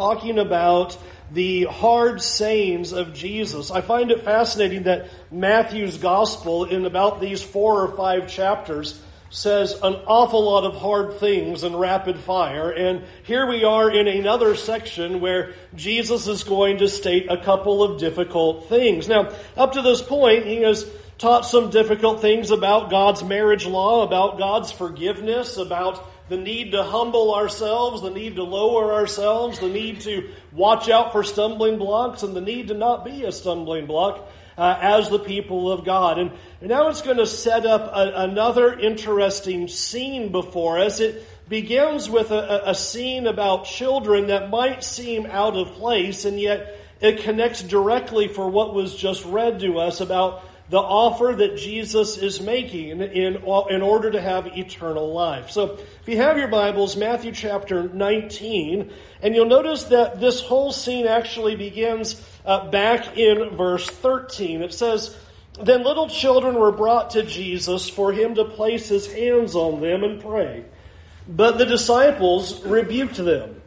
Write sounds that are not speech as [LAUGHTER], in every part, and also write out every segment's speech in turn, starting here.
talking about the hard sayings of Jesus. I find it fascinating that Matthew's gospel, in about these four or five chapters, says an awful lot of hard things in rapid fire. And here we are in another section where Jesus is going to state a couple of difficult things. Now, up to this point, he has taught some difficult things about God's marriage law, about God's forgiveness, about the need to humble ourselves, the need to lower ourselves, the need to watch out for stumbling blocks, and the need to not be a stumbling block uh, as the people of God. And, and now it's going to set up a, another interesting scene before us. It begins with a, a scene about children that might seem out of place, and yet it connects directly for what was just read to us about the offer that Jesus is making in, in order to have eternal life. So, if you have your Bibles, Matthew chapter 19, and you'll notice that this whole scene actually begins uh, back in verse 13. It says, Then little children were brought to Jesus for him to place his hands on them and pray. But the disciples rebuked them.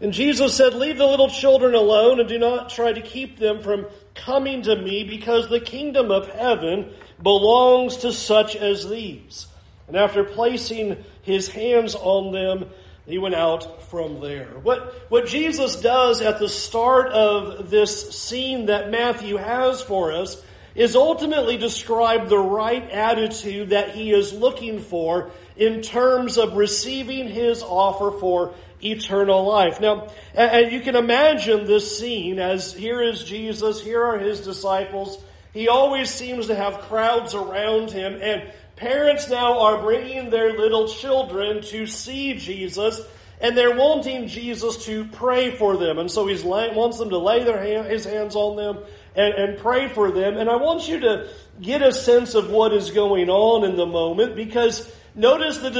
And Jesus said, Leave the little children alone and do not try to keep them from coming to me because the kingdom of heaven belongs to such as these. And after placing his hands on them, he went out from there. What, what Jesus does at the start of this scene that Matthew has for us is ultimately describe the right attitude that he is looking for in terms of receiving his offer for eternal life. Now, and you can imagine this scene as here is Jesus, here are his disciples. He always seems to have crowds around him and Parents now are bringing their little children to see Jesus, and they're wanting Jesus to pray for them. And so he wants them to lay their hand, his hands on them and, and pray for them. And I want you to get a sense of what is going on in the moment because notice the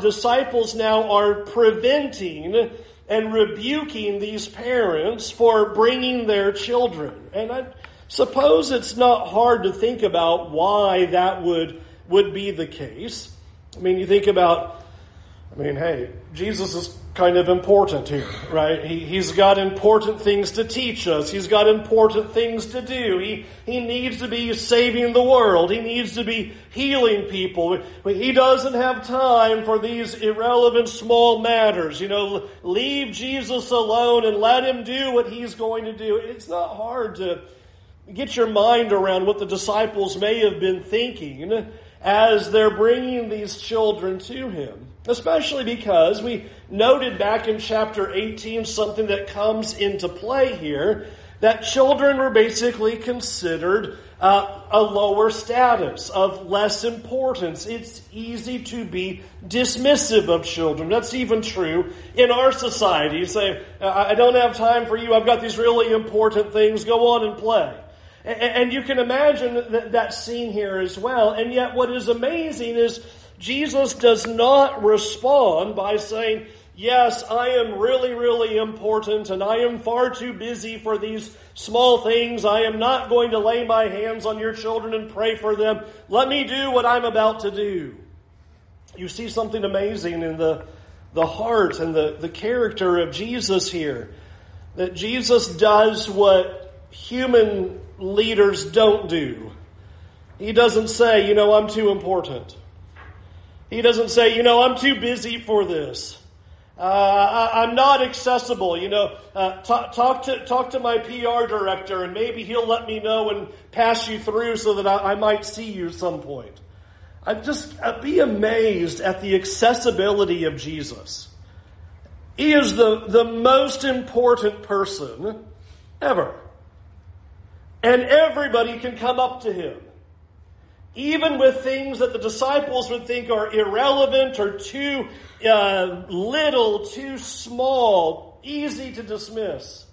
disciples now are preventing and rebuking these parents for bringing their children. And I suppose it's not hard to think about why that would would be the case. I mean, you think about, I mean, hey, Jesus is kind of important here, right? He, he's got important things to teach us. He's got important things to do. He, he needs to be saving the world. He needs to be healing people. He doesn't have time for these irrelevant small matters. You know, leave Jesus alone and let him do what he's going to do. It's not hard to get your mind around what the disciples may have been thinking as they're bringing these children to him. Especially because we noted back in chapter 18 something that comes into play here that children were basically considered uh, a lower status, of less importance. It's easy to be dismissive of children. That's even true in our society. You say, I don't have time for you, I've got these really important things, go on and play. And you can imagine that scene here as well. And yet, what is amazing is Jesus does not respond by saying, Yes, I am really, really important, and I am far too busy for these small things. I am not going to lay my hands on your children and pray for them. Let me do what I'm about to do. You see something amazing in the, the heart and the, the character of Jesus here. That Jesus does what human leaders don't do. He doesn't say, you know, I'm too important. He doesn't say, you know, I'm too busy for this. Uh, I, am not accessible. You know, uh, talk, talk, to talk to my PR director, and maybe he'll let me know and pass you through so that I, I might see you some point. I just uh, be amazed at the accessibility of Jesus. He is the, the most important person ever. And everybody can come up to him. Even with things that the disciples would think are irrelevant or too uh, little, too small, easy to dismiss.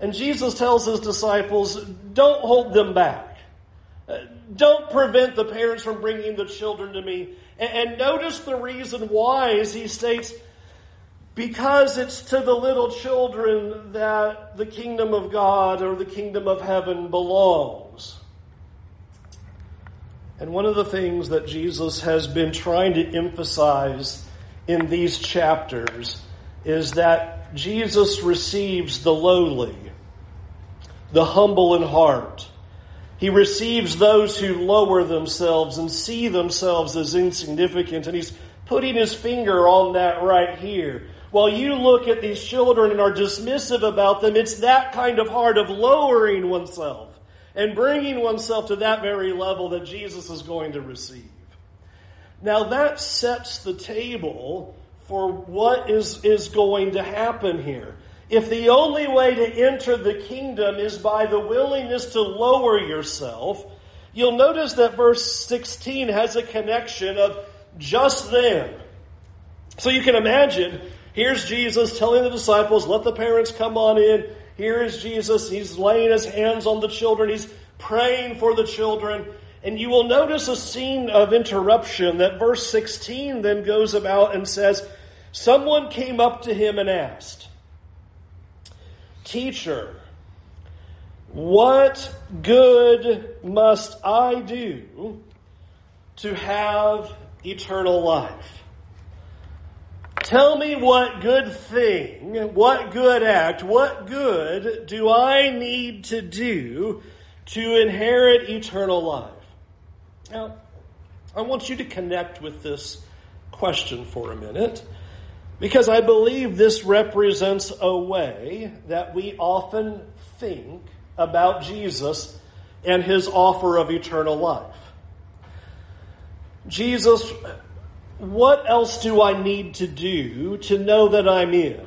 And Jesus tells his disciples, don't hold them back. Uh, don't prevent the parents from bringing the children to me. And, and notice the reason why, as he states, because it's to the little children that the kingdom of God or the kingdom of heaven belongs. And one of the things that Jesus has been trying to emphasize in these chapters is that Jesus receives the lowly, the humble in heart. He receives those who lower themselves and see themselves as insignificant, and he's putting his finger on that right here. While you look at these children and are dismissive about them, it's that kind of heart of lowering oneself and bringing oneself to that very level that Jesus is going to receive. Now that sets the table for what is, is going to happen here. If the only way to enter the kingdom is by the willingness to lower yourself, you'll notice that verse 16 has a connection of just then. So you can imagine, here's Jesus telling the disciples, let the parents come on in. Here is Jesus. He's laying his hands on the children. He's praying for the children. And you will notice a scene of interruption that verse 16 then goes about and says, Someone came up to him and asked, Teacher, what good must I do to have eternal life? Tell me what good thing, what good act, what good do I need to do to inherit eternal life? Now, I want you to connect with this question for a minute because I believe this represents a way that we often think about Jesus and his offer of eternal life. Jesus, what else do I need to do to know that I'm in?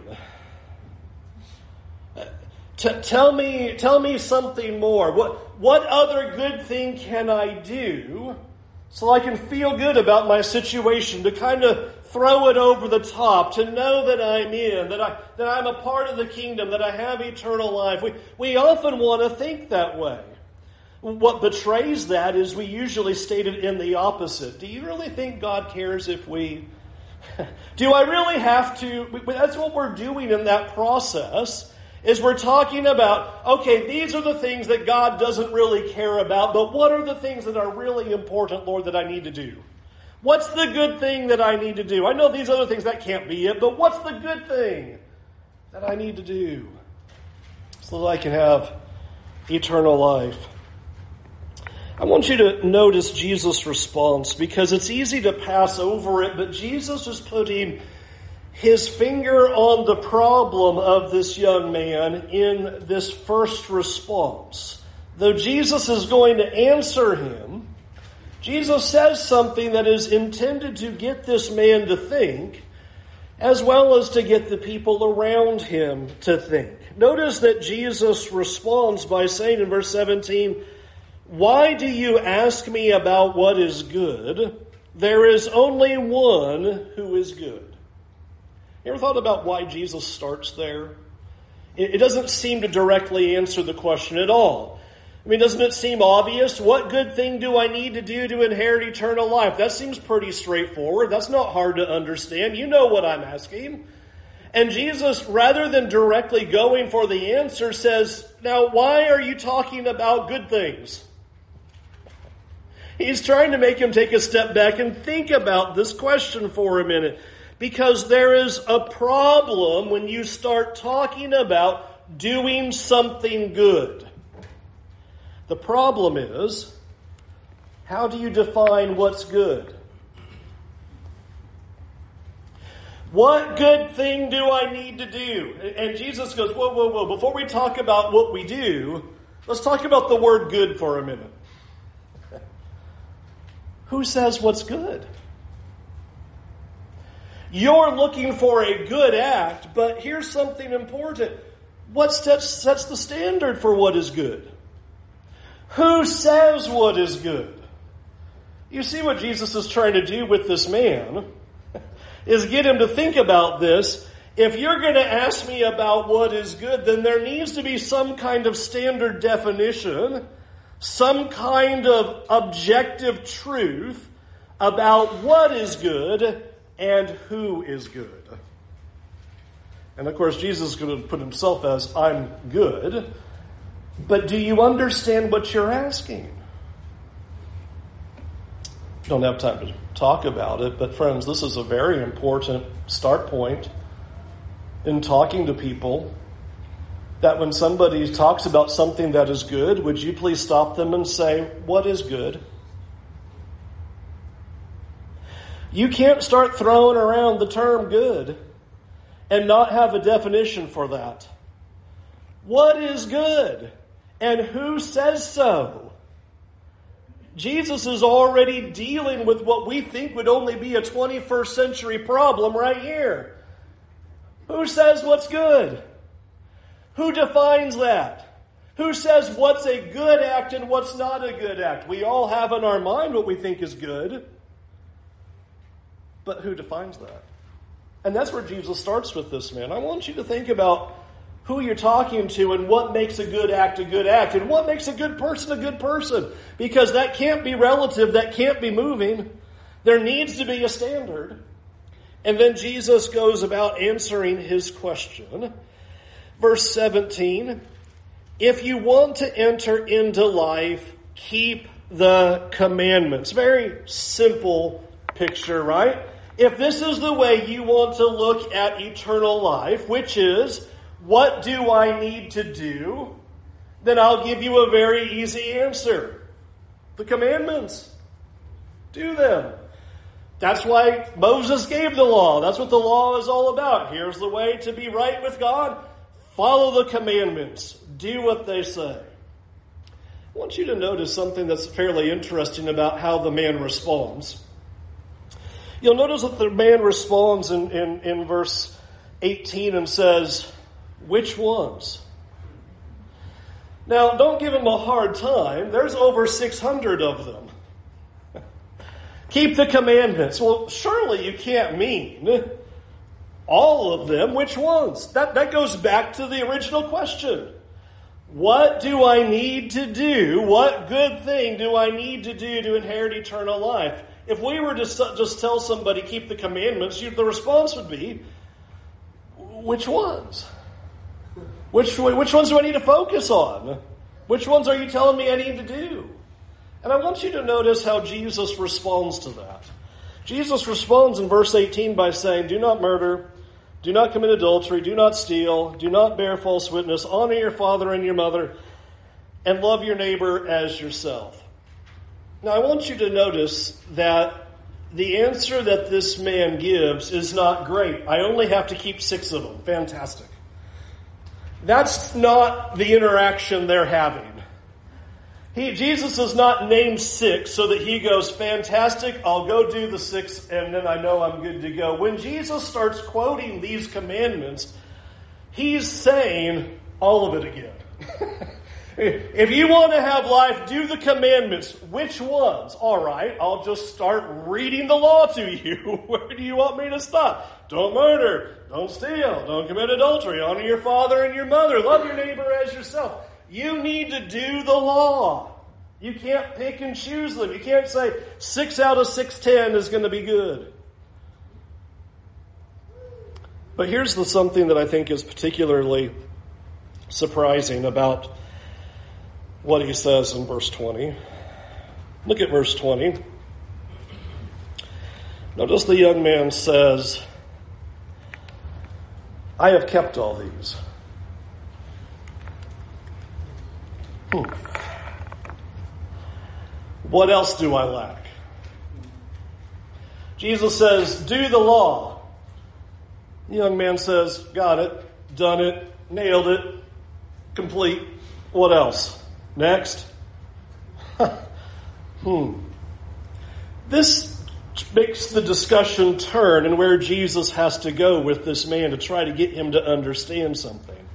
T- tell me, tell me something more. What, what other good thing can I do so I can feel good about my situation, to kind of throw it over the top, to know that I'm in, that, I, that I'm a part of the kingdom, that I have eternal life? We, we often want to think that way. What betrays that is we usually state it in the opposite. Do you really think God cares if we. [LAUGHS] Do I really have to. That's what we're doing in that process is we're talking about, okay, these are the things that God doesn't really care about, but what are the things that are really important, Lord, that I need to do? What's the good thing that I need to do? I know these other things, that can't be it, but what's the good thing that I need to do so that I can have eternal life? I want you to notice Jesus' response because it's easy to pass over it, but Jesus is putting his finger on the problem of this young man in this first response. Though Jesus is going to answer him, Jesus says something that is intended to get this man to think, as well as to get the people around him to think. Notice that Jesus responds by saying in verse 17, Why do you ask me about what is good? There is only one who is good. You ever thought about why Jesus starts there? It doesn't seem to directly answer the question at all. I mean, doesn't it seem obvious? What good thing do I need to do to inherit eternal life? That seems pretty straightforward. That's not hard to understand. You know what I'm asking. And Jesus, rather than directly going for the answer, says, Now, why are you talking about good things? He's trying to make him take a step back and think about this question for a minute. Because there is a problem when you start talking about doing something good. The problem is, how do you define what's good? What good thing do I need to do? And Jesus goes, Whoa, whoa, whoa. Before we talk about what we do, let's talk about the word good for a minute. Who says what's good? You're looking for a good act, but here's something important. What sets, sets the standard for what is good? Who says what is good? You see what Jesus is trying to do with this man [LAUGHS] is get him to think about this. If you're going to ask me about what is good, then there needs to be some kind of standard definition, some kind of objective truth about what is good and who is good. And of course, Jesus is going to put himself as, I'm good. But do you understand what you're asking? Don't have time to talk about it, but friends, this is a very important start point in talking to people that when somebody talks about something that is good, would you please stop them and say, What is good? You can't start throwing around the term good and not have a definition for that. What is good? And who says so? Jesus is already dealing with what we think would only be a 21st century problem right here. Who says what's good? Who defines that? Who says what's a good act and what's not a good act? We all have in our mind what we think is good. But who defines that? And that's where Jesus starts with this man. I want you to think about who you're talking to and what makes a good act a good act and what makes a good person a good person. Because that can't be relative, that can't be moving. There needs to be a standard. And then Jesus goes about answering his question. Verse 17 If you want to enter into life, keep the commandments. Very simple picture, right? If this is the way you want to look at eternal life, which is, what do I need to do? Then I'll give you a very easy answer. The commandments. Do them. That's why Moses gave the law. That's what the law is all about. Here's the way to be right with God. Follow the commandments. Do what they say. I want you to notice something that's fairly interesting about how the man responds. You'll notice that the man responds in, in, in verse 18 and says, Which ones? Now, don't give him a hard time. There's over 600 of them. [LAUGHS] Keep the commandments. Well, surely you can't mean all of them. Which ones? That, that goes back to the original question. What do I need to do? What good thing do I need to do to inherit eternal life? If we were to just tell somebody, keep the commandments, the response would be, which ones? Which, which ones do I need to focus on? Which ones are you telling me I need to do? And I want you to notice how Jesus responds to that. Jesus responds in verse 18 by saying, Do not murder, do not commit adultery, do not steal, do not bear false witness, honor your father and your mother, and love your neighbor as yourself. Now, I want you to notice that the answer that this man gives is not great. I only have to keep six of them. Fantastic. That's not the interaction they're having. He, Jesus is not named six so that he goes, fantastic, I'll go do the six and then I know I'm good to go. When Jesus starts quoting these commandments, he's saying all of it again. [LAUGHS] If you want to have life, do the commandments. Which ones? All right, I'll just start reading the law to you. [LAUGHS] Where do you want me to stop? Don't murder. Don't steal. Don't commit adultery. Honor your father and your mother. Love your neighbor as yourself. You need to do the law. You can't pick and choose them. You can't say six out of six ten is going to be good. But here's the something that I think is particularly surprising about what he says in verse 20. Look at verse 20. Notice the young man says, I have kept all these. What else do I lack? Jesus says, Do the law. The young man says, Got it, done it, nailed it, complete. What else? Next. [LAUGHS] hmm. This makes the discussion turn and where Jesus has to go with this man to try to get him to understand something.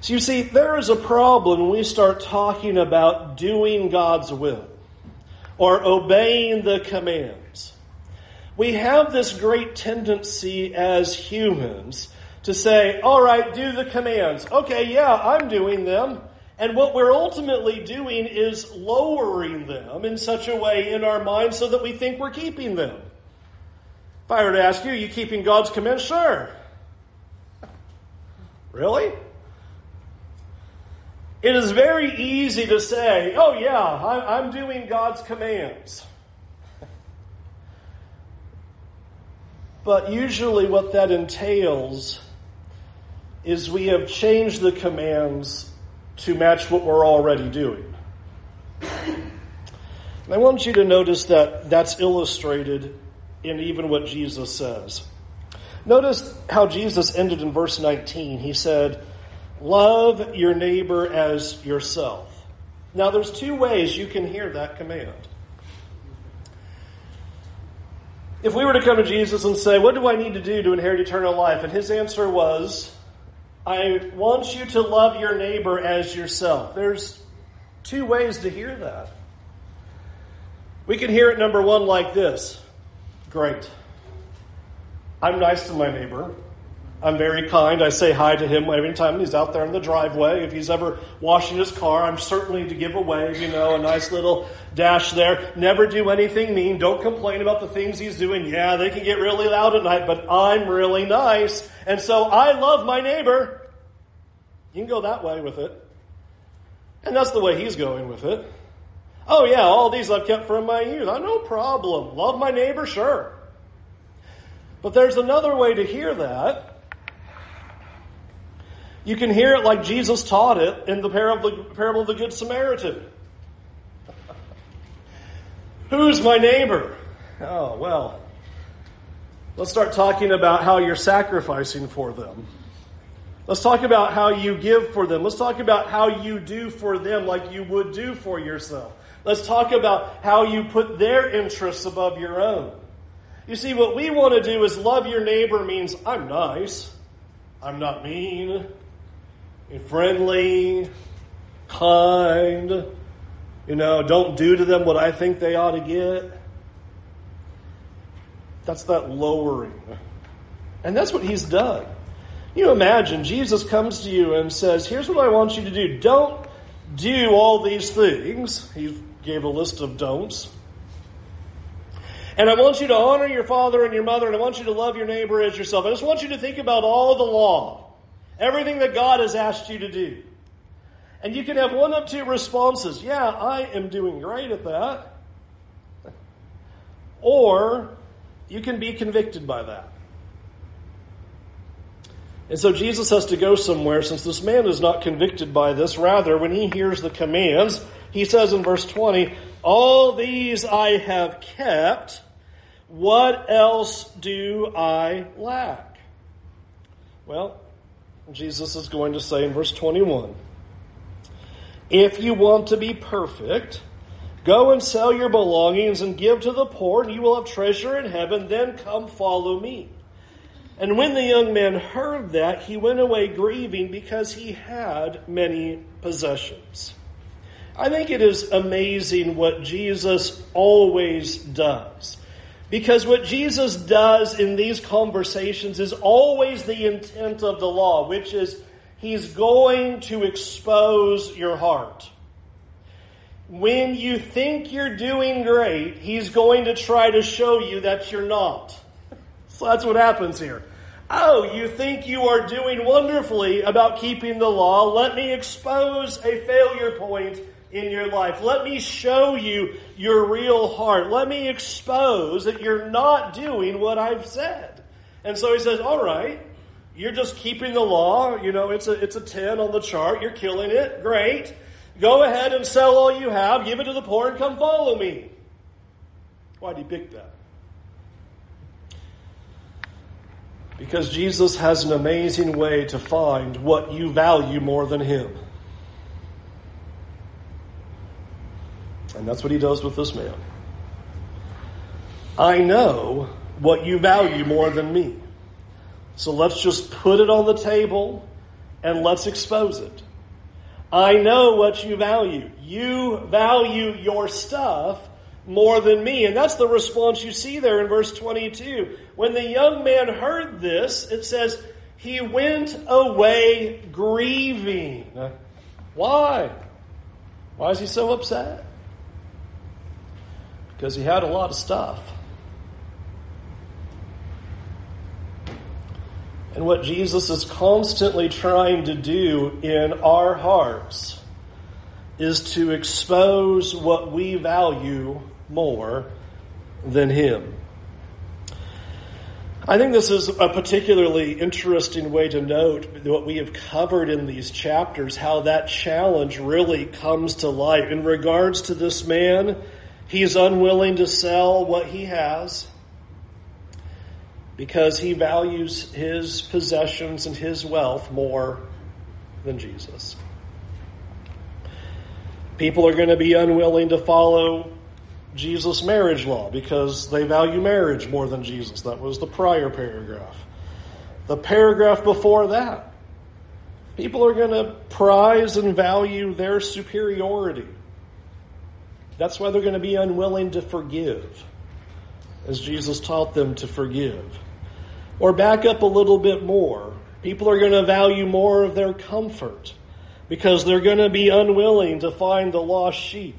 So you see, there is a problem when we start talking about doing God's will or obeying the commands. We have this great tendency as humans to say, all right, do the commands. Okay, yeah, I'm doing them. And what we're ultimately doing is lowering them in such a way in our minds so that we think we're keeping them. If I were to ask you, are you keeping God's commands? Sure. Really? It is very easy to say, oh, yeah, I'm doing God's commands. But usually, what that entails is we have changed the commands to match what we're already doing. And I want you to notice that that's illustrated in even what Jesus says. Notice how Jesus ended in verse 19. He said, Love your neighbor as yourself. Now, there's two ways you can hear that command. If we were to come to Jesus and say, What do I need to do to inherit eternal life? And his answer was, I want you to love your neighbor as yourself. There's two ways to hear that. We can hear it, number one, like this Great. I'm nice to my neighbor. I'm very kind. I say hi to him every time he's out there in the driveway. If he's ever washing his car, I'm certainly to give a wave, you know, a nice little dash there. Never do anything mean. Don't complain about the things he's doing. Yeah, they can get really loud at night, but I'm really nice. And so I love my neighbor. You can go that way with it. And that's the way he's going with it. Oh yeah, all these I've kept from my youth. I no problem. Love my neighbor, sure. But there's another way to hear that. You can hear it like Jesus taught it in the parable of the Good Samaritan. Who's my neighbor? Oh, well, let's start talking about how you're sacrificing for them. Let's talk about how you give for them. Let's talk about how you do for them like you would do for yourself. Let's talk about how you put their interests above your own. You see, what we want to do is love your neighbor means I'm nice, I'm not mean, friendly, kind, you know, don't do to them what I think they ought to get. That's that lowering. And that's what he's done. You imagine Jesus comes to you and says, Here's what I want you to do. Don't do all these things. He gave a list of don'ts. And I want you to honor your father and your mother, and I want you to love your neighbor as yourself. I just want you to think about all the law, everything that God has asked you to do. And you can have one of two responses. Yeah, I am doing great at that. Or you can be convicted by that. And so Jesus has to go somewhere since this man is not convicted by this. Rather, when he hears the commands, he says in verse 20, All these I have kept. What else do I lack? Well, Jesus is going to say in verse 21 If you want to be perfect, go and sell your belongings and give to the poor, and you will have treasure in heaven. Then come follow me. And when the young man heard that, he went away grieving because he had many possessions. I think it is amazing what Jesus always does. Because what Jesus does in these conversations is always the intent of the law, which is he's going to expose your heart. When you think you're doing great, he's going to try to show you that you're not. So that's what happens here. Oh, you think you are doing wonderfully about keeping the law? Let me expose a failure point in your life. Let me show you your real heart. Let me expose that you're not doing what I've said. And so he says, all right, you're just keeping the law. You know, it's a, it's a 10 on the chart. You're killing it. Great. Go ahead and sell all you have. Give it to the poor and come follow me. Why did he pick that? Because Jesus has an amazing way to find what you value more than him. And that's what he does with this man. I know what you value more than me. So let's just put it on the table and let's expose it. I know what you value. You value your stuff more than me. And that's the response you see there in verse 22. When the young man heard this, it says, he went away grieving. Why? Why is he so upset? Because he had a lot of stuff. And what Jesus is constantly trying to do in our hearts is to expose what we value more than him. I think this is a particularly interesting way to note what we have covered in these chapters, how that challenge really comes to light. In regards to this man, he's unwilling to sell what he has because he values his possessions and his wealth more than Jesus. People are going to be unwilling to follow Jesus' marriage law because they value marriage more than Jesus. That was the prior paragraph. The paragraph before that, people are going to prize and value their superiority. That's why they're going to be unwilling to forgive, as Jesus taught them to forgive. Or back up a little bit more. People are going to value more of their comfort because they're going to be unwilling to find the lost sheep.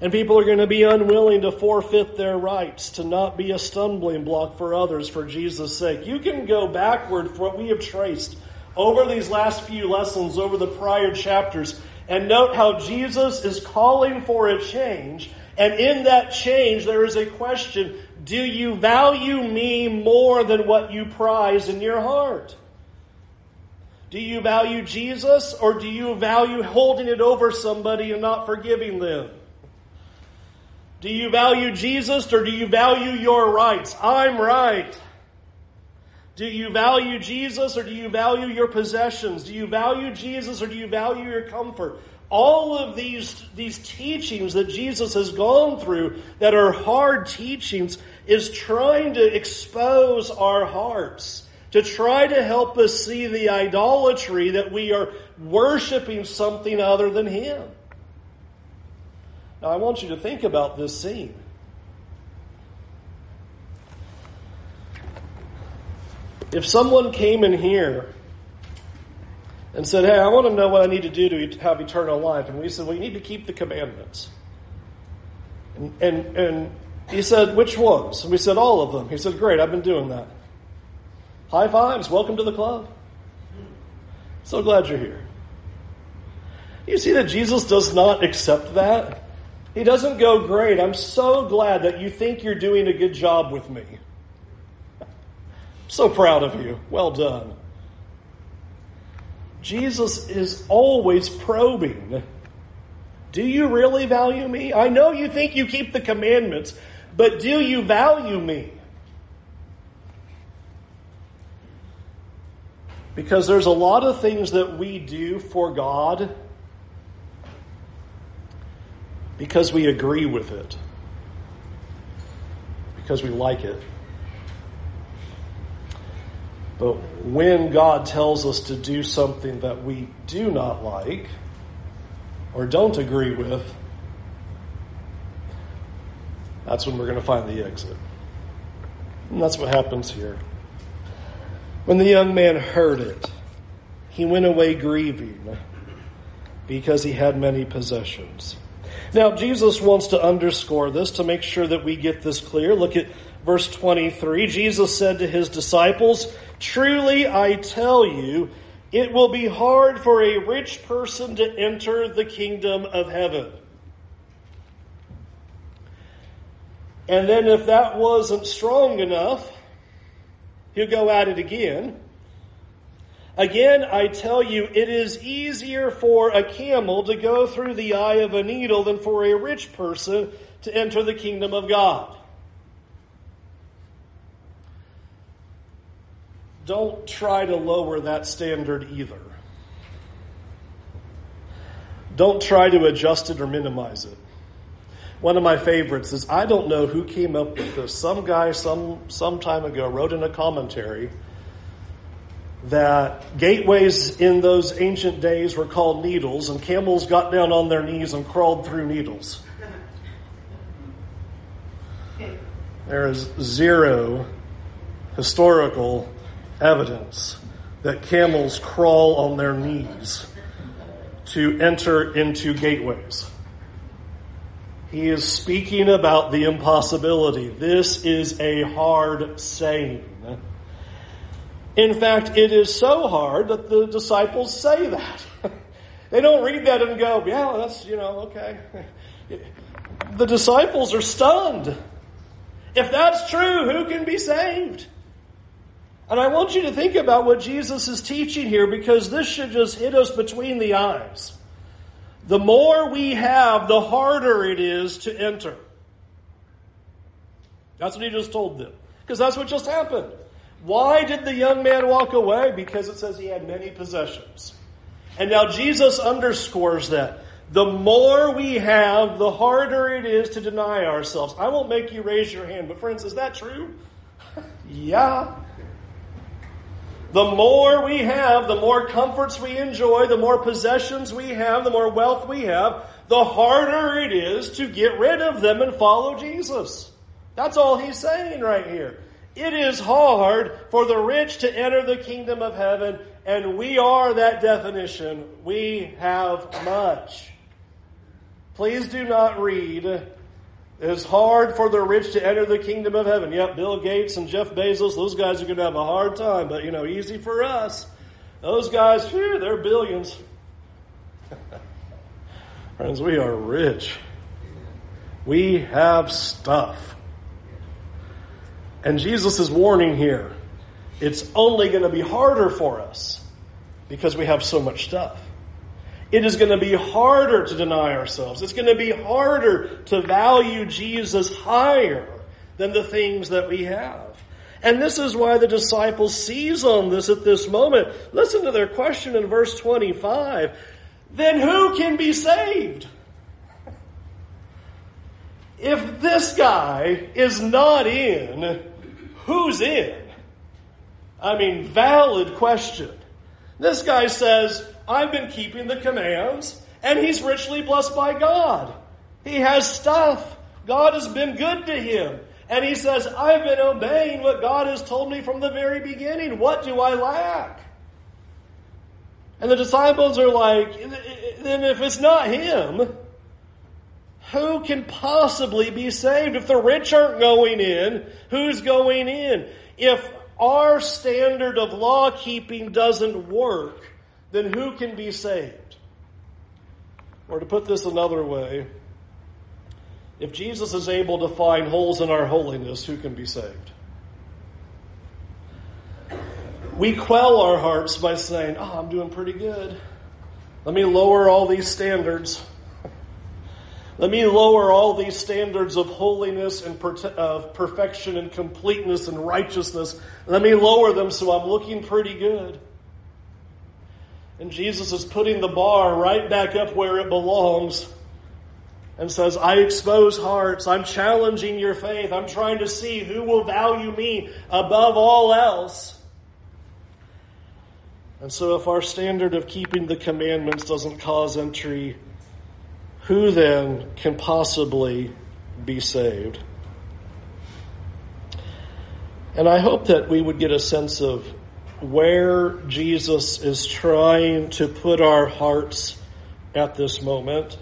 And people are going to be unwilling to forfeit their rights, to not be a stumbling block for others for Jesus' sake. You can go backward for what we have traced over these last few lessons, over the prior chapters, and note how Jesus is calling for a change. And in that change, there is a question Do you value me more than what you prize in your heart? Do you value Jesus, or do you value holding it over somebody and not forgiving them? Do you value Jesus or do you value your rights? I'm right. Do you value Jesus or do you value your possessions? Do you value Jesus or do you value your comfort? All of these, these teachings that Jesus has gone through that are hard teachings is trying to expose our hearts, to try to help us see the idolatry that we are worshiping something other than Him. Now, I want you to think about this scene. If someone came in here and said, Hey, I want to know what I need to do to have eternal life, and we said, Well, you need to keep the commandments. And, and, and he said, Which ones? And we said, All of them. He said, Great, I've been doing that. High fives, welcome to the club. So glad you're here. You see that Jesus does not accept that? He doesn't go, Great, I'm so glad that you think you're doing a good job with me. So proud of you. Well done. Jesus is always probing. Do you really value me? I know you think you keep the commandments, but do you value me? Because there's a lot of things that we do for God because we agree with it, because we like it. But when God tells us to do something that we do not like or don't agree with, that's when we're going to find the exit. And that's what happens here. When the young man heard it, he went away grieving because he had many possessions. Now, Jesus wants to underscore this to make sure that we get this clear. Look at verse 23. Jesus said to his disciples, Truly I tell you, it will be hard for a rich person to enter the kingdom of heaven. And then, if that wasn't strong enough, he'll go at it again. Again, I tell you, it is easier for a camel to go through the eye of a needle than for a rich person to enter the kingdom of God. Don't try to lower that standard either. Don't try to adjust it or minimize it. One of my favorites is I don't know who came up with this. Some guy some some time ago wrote in a commentary that gateways in those ancient days were called needles, and camels got down on their knees and crawled through needles. [LAUGHS] There is zero historical evidence that camels crawl on their knees to enter into gateways. He is speaking about the impossibility. This is a hard saying. In fact, it is so hard that the disciples say that. [LAUGHS] they don't read that and go, yeah, that's, you know, okay. [LAUGHS] the disciples are stunned. If that's true, who can be saved? And I want you to think about what Jesus is teaching here because this should just hit us between the eyes. The more we have, the harder it is to enter. That's what he just told them. Because that's what just happened. Why did the young man walk away? Because it says he had many possessions. And now Jesus underscores that. The more we have, the harder it is to deny ourselves. I won't make you raise your hand, but friends, is that true? [LAUGHS] yeah. The more we have, the more comforts we enjoy, the more possessions we have, the more wealth we have, the harder it is to get rid of them and follow Jesus. That's all he's saying right here. It is hard for the rich to enter the kingdom of heaven, and we are that definition. We have much. Please do not read, it's hard for the rich to enter the kingdom of heaven. Yep, Bill Gates and Jeff Bezos, those guys are going to have a hard time, but you know, easy for us. Those guys, phew, they're billions. [LAUGHS] Friends, we are rich. We have stuff. And Jesus is warning here it's only going to be harder for us because we have so much stuff. It is going to be harder to deny ourselves. It's going to be harder to value Jesus higher than the things that we have. And this is why the disciples seize on this at this moment. Listen to their question in verse 25. Then who can be saved? If this guy is not in, who's in? I mean, valid question. This guy says, I've been keeping the commands, and he's richly blessed by God. He has stuff. God has been good to him. And he says, I've been obeying what God has told me from the very beginning. What do I lack? And the disciples are like, then if it's not him, who can possibly be saved? If the rich aren't going in, who's going in? If our standard of law keeping doesn't work, then who can be saved? Or to put this another way, if Jesus is able to find holes in our holiness, who can be saved? We quell our hearts by saying, Oh, I'm doing pretty good. Let me lower all these standards. Let me lower all these standards of holiness and of perfection and completeness and righteousness. Let me lower them so I'm looking pretty good. And Jesus is putting the bar right back up where it belongs and says, I expose hearts. I'm challenging your faith. I'm trying to see who will value me above all else. And so, if our standard of keeping the commandments doesn't cause entry who then can possibly be saved? And I hope that we would get a sense of where Jesus is trying to put our hearts at this moment.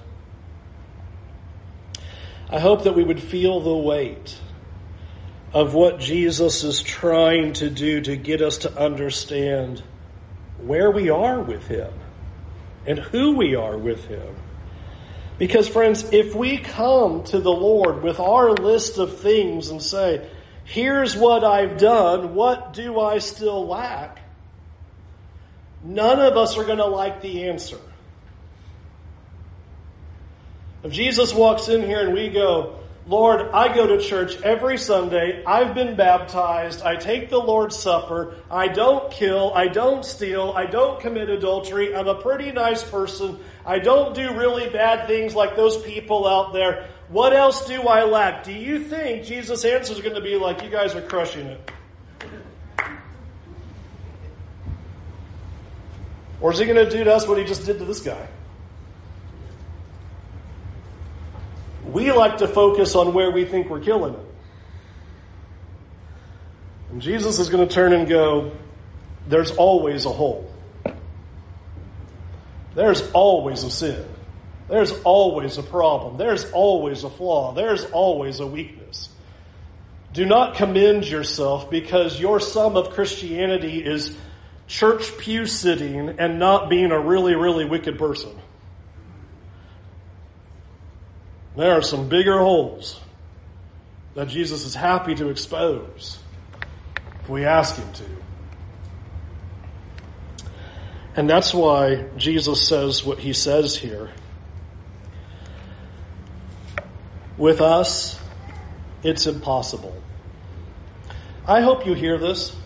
I hope that we would feel the weight of what Jesus is trying to do to get us to understand where we are with Him and who we are with Him. Because, friends, if we come to the Lord with our list of things and say, here's what I've done, what do I still lack? None of us are going to like the answer. If Jesus walks in here and we go, Lord, I go to church every Sunday. I've been baptized. I take the Lord's Supper. I don't kill. I don't steal. I don't commit adultery. I'm a pretty nice person. I don't do really bad things like those people out there. What else do I lack? Do you think Jesus' answer is going to be like, you guys are crushing it? Or is he going to do to us what he just did to this guy? We like to focus on where we think we're killing it. And Jesus is going to turn and go, there's always a hole. There's always a sin. There's always a problem. There's always a flaw. There's always a weakness. Do not commend yourself because your sum of Christianity is church pew sitting and not being a really, really wicked person. There are some bigger holes that Jesus is happy to expose if we ask Him to. And that's why Jesus says what he says here. With us, it's impossible. I hope you hear this.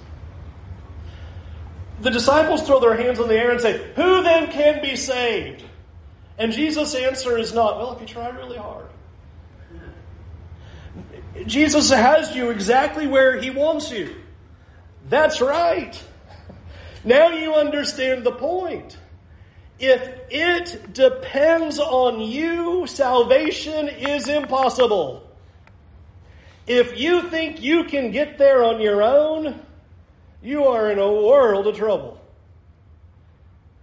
The disciples throw their hands in the air and say, Who then can be saved? And Jesus' answer is not, Well, if you try really hard. Jesus has you exactly where he wants you. That's right. Now you understand the point. If it depends on you, salvation is impossible. If you think you can get there on your own, you are in a world of trouble.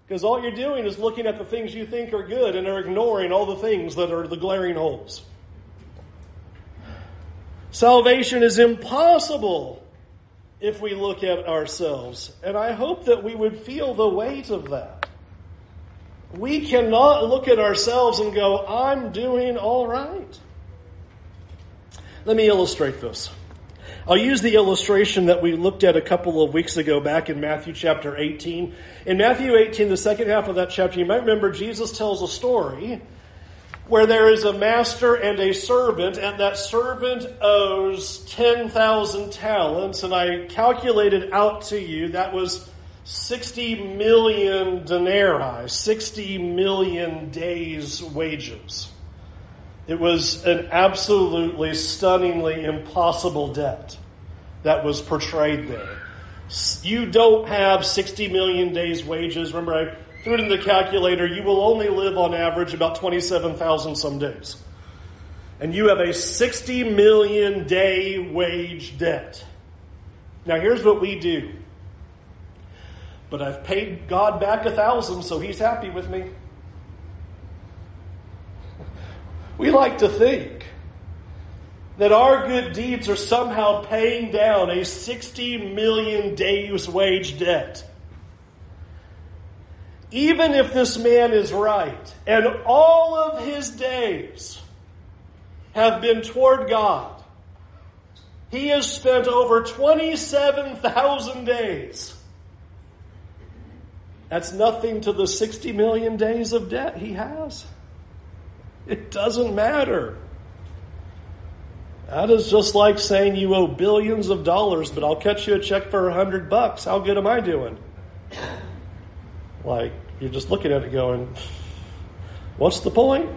Because all you're doing is looking at the things you think are good and are ignoring all the things that are the glaring holes. Salvation is impossible if we look at ourselves. And I hope that we would feel the weight of that. We cannot look at ourselves and go, I'm doing all right. Let me illustrate this. I'll use the illustration that we looked at a couple of weeks ago back in Matthew chapter 18. In Matthew 18, the second half of that chapter, you might remember Jesus tells a story where there is a master and a servant, and that servant owes 10,000 talents, and I calculated out to you that was 60 million denarii, 60 million days' wages. It was an absolutely stunningly impossible debt that was portrayed there. You don't have 60 million days' wages. Remember, I threw it in the calculator, you will only live on average about 27,000 some days. And you have a 60 million day wage debt. Now, here's what we do. But I've paid God back a thousand, so he's happy with me. [LAUGHS] We like to think that our good deeds are somehow paying down a 60 million days wage debt even if this man is right, and all of his days have been toward God, he has spent over 27,000 days. That's nothing to the 60 million days of debt he has. It doesn't matter. That is just like saying you owe billions of dollars, but I'll cut you a check for a hundred bucks. How good am I doing? Like, you're just looking at it going, what's the point?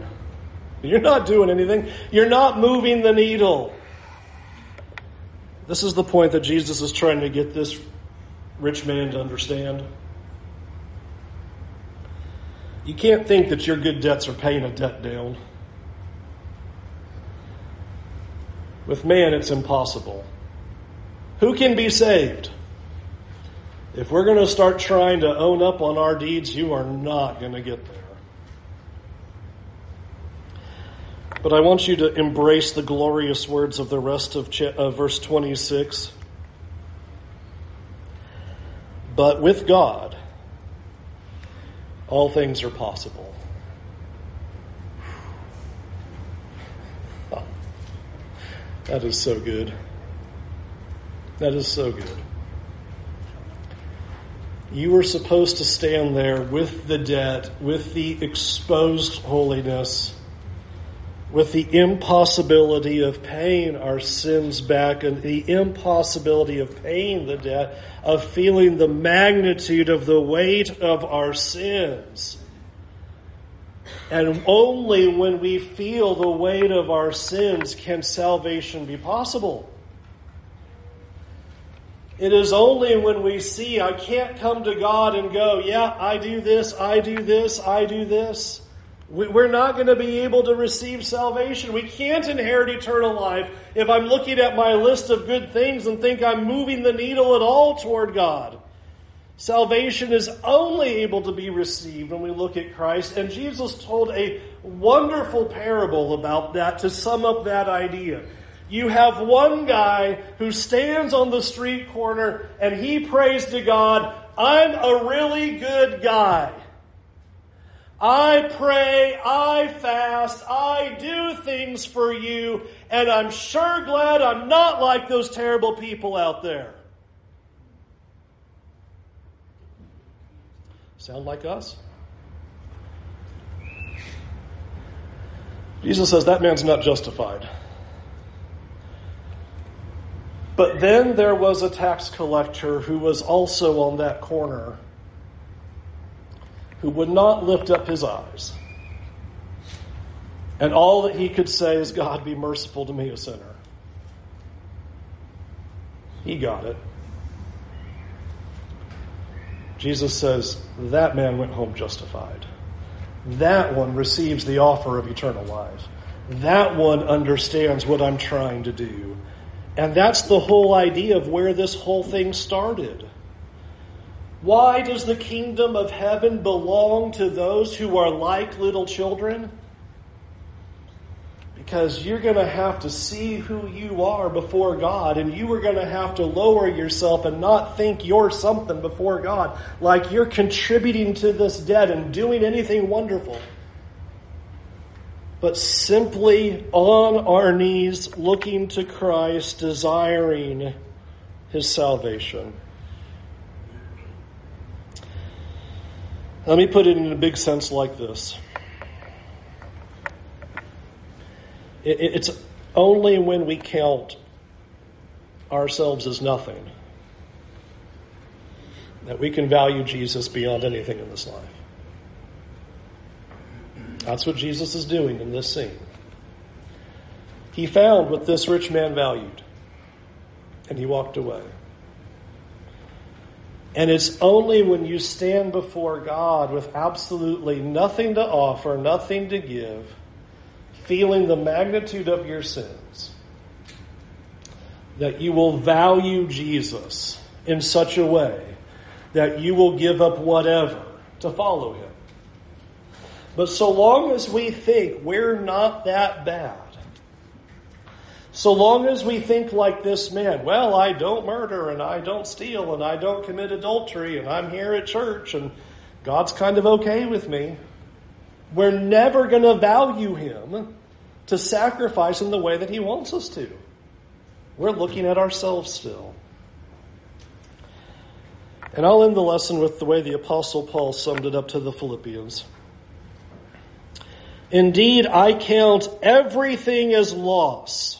You're not doing anything. You're not moving the needle. This is the point that Jesus is trying to get this rich man to understand. You can't think that your good debts are paying a debt down. With man, it's impossible. Who can be saved? If we're going to start trying to own up on our deeds, you are not going to get there. But I want you to embrace the glorious words of the rest of verse 26. But with God, all things are possible. That is so good. That is so good. You were supposed to stand there with the debt, with the exposed holiness, with the impossibility of paying our sins back and the impossibility of paying the debt, of feeling the magnitude of the weight of our sins. And only when we feel the weight of our sins can salvation be possible. It is only when we see I can't come to God and go, yeah, I do this, I do this, I do this. We're not going to be able to receive salvation. We can't inherit eternal life if I'm looking at my list of good things and think I'm moving the needle at all toward God. Salvation is only able to be received when we look at Christ. And Jesus told a wonderful parable about that to sum up that idea you have one guy who stands on the street corner and he prays to God, I'm a really good guy. I pray, I fast, I do things for you, and I'm sure glad I'm not like those terrible people out there. Sound like us? Jesus says that man's not justified. But then there was a tax collector who was also on that corner who would not lift up his eyes. And all that he could say is, God, be merciful to me, a sinner. He got it. Jesus says, that man went home justified. That one receives the offer of eternal life. That one understands what I'm trying to do. And that's the whole idea of where this whole thing started. Why does the kingdom of heaven belong to those who are like little children? Because you're going to have to see who you are before God, and you are going to have to lower yourself and not think you're something before God, like you're contributing to this debt and doing anything wonderful but simply on our knees, looking to Christ, desiring his salvation. Let me put it in a big sense like this it's only when we count ourselves as nothing that we can value Jesus beyond anything in this life. That's what Jesus is doing in this scene. He found what this rich man valued, and he walked away. And it's only when you stand before God with absolutely nothing to offer, nothing to give, feeling the magnitude of your sins, that you will value Jesus in such a way that you will give up whatever to follow him. But so long as we think we're not that bad, so long as we think like this man, well, I don't murder and I don't steal and I don't commit adultery and I'm here at church and God's kind of okay with me, we're never going to value him to sacrifice in the way that he wants us to. We're looking at ourselves still. And I'll end the lesson with the way the Apostle Paul summed it up to the Philippians. Indeed, I count everything as loss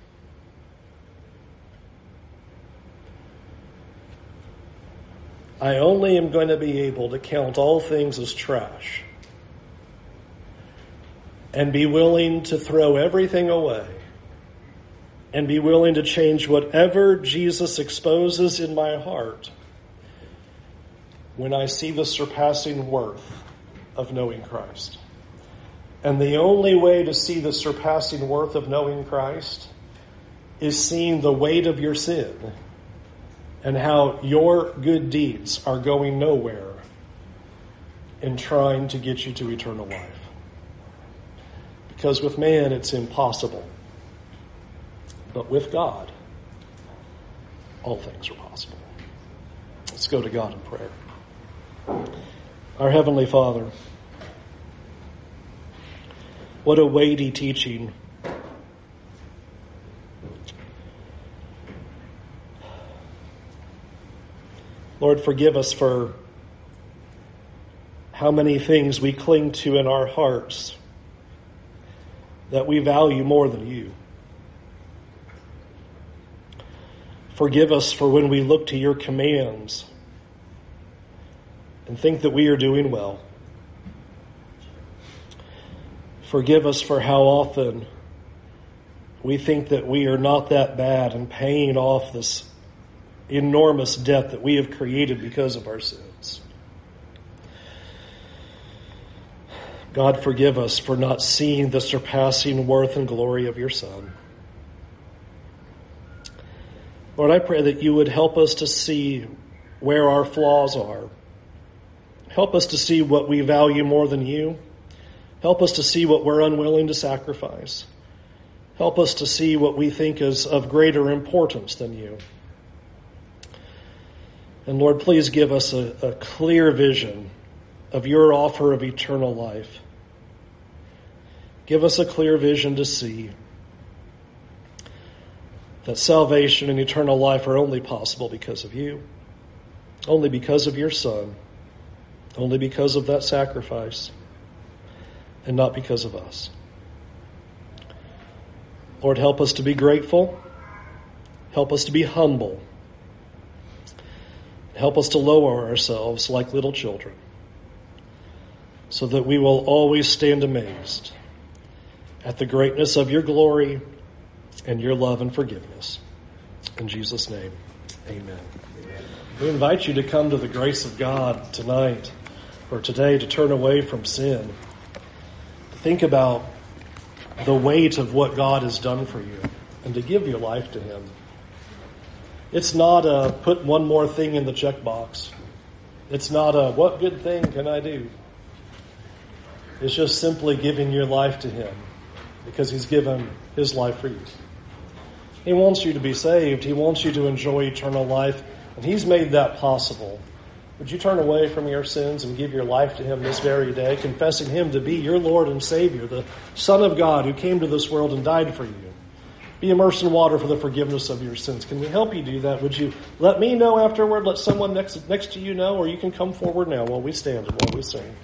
I only am going to be able to count all things as trash and be willing to throw everything away and be willing to change whatever Jesus exposes in my heart when I see the surpassing worth of knowing Christ. And the only way to see the surpassing worth of knowing Christ is seeing the weight of your sin and how your good deeds are going nowhere in trying to get you to eternal life. Because with man, it's impossible. But with God, all things are possible. Let's go to God in prayer. Our Heavenly Father, what a weighty teaching. Lord, forgive us for how many things we cling to in our hearts that we value more than you. Forgive us for when we look to your commands and think that we are doing well. Forgive us for how often we think that we are not that bad and paying off this enormous debt that we have created because of our sins. God, forgive us for not seeing the surpassing worth and glory of your Son. Lord, I pray that you would help us to see where our flaws are. Help us to see what we value more than you Help us to see what we're unwilling to sacrifice. Help us to see what we think is of greater importance than you. And Lord, please give us a, a clear vision of your offer of eternal life. Give us a clear vision to see that salvation and eternal life are only possible because of you, only because of your Son, only because of that sacrifice, and not because of us. Lord, help us to be grateful. Help us to be humble. Help us to lower ourselves like little children so that we will always stand amazed at the greatness of your glory and your love and forgiveness. In Jesus' name, amen. We invite you to come to the grace of God tonight or today to turn away from sin, to think about the weight of what God has done for you, and to give your life to Him. It's not a put one more thing in the checkbox. It's not a what good thing can I do? It's just simply giving your life to Him because He's given His life for you. He wants you to be saved. He wants you to enjoy eternal life, and He's made that possible. Would you turn away from your sins and give your life to Him this very day, confessing Him to be your Lord and Savior, the Son of God who came to this world and died for you? Be immersed in water for the forgiveness of your sins. Can we help you do that? Would you let me know afterward? Let someone next, next to you know, or you can come forward now while we stand and while we sing.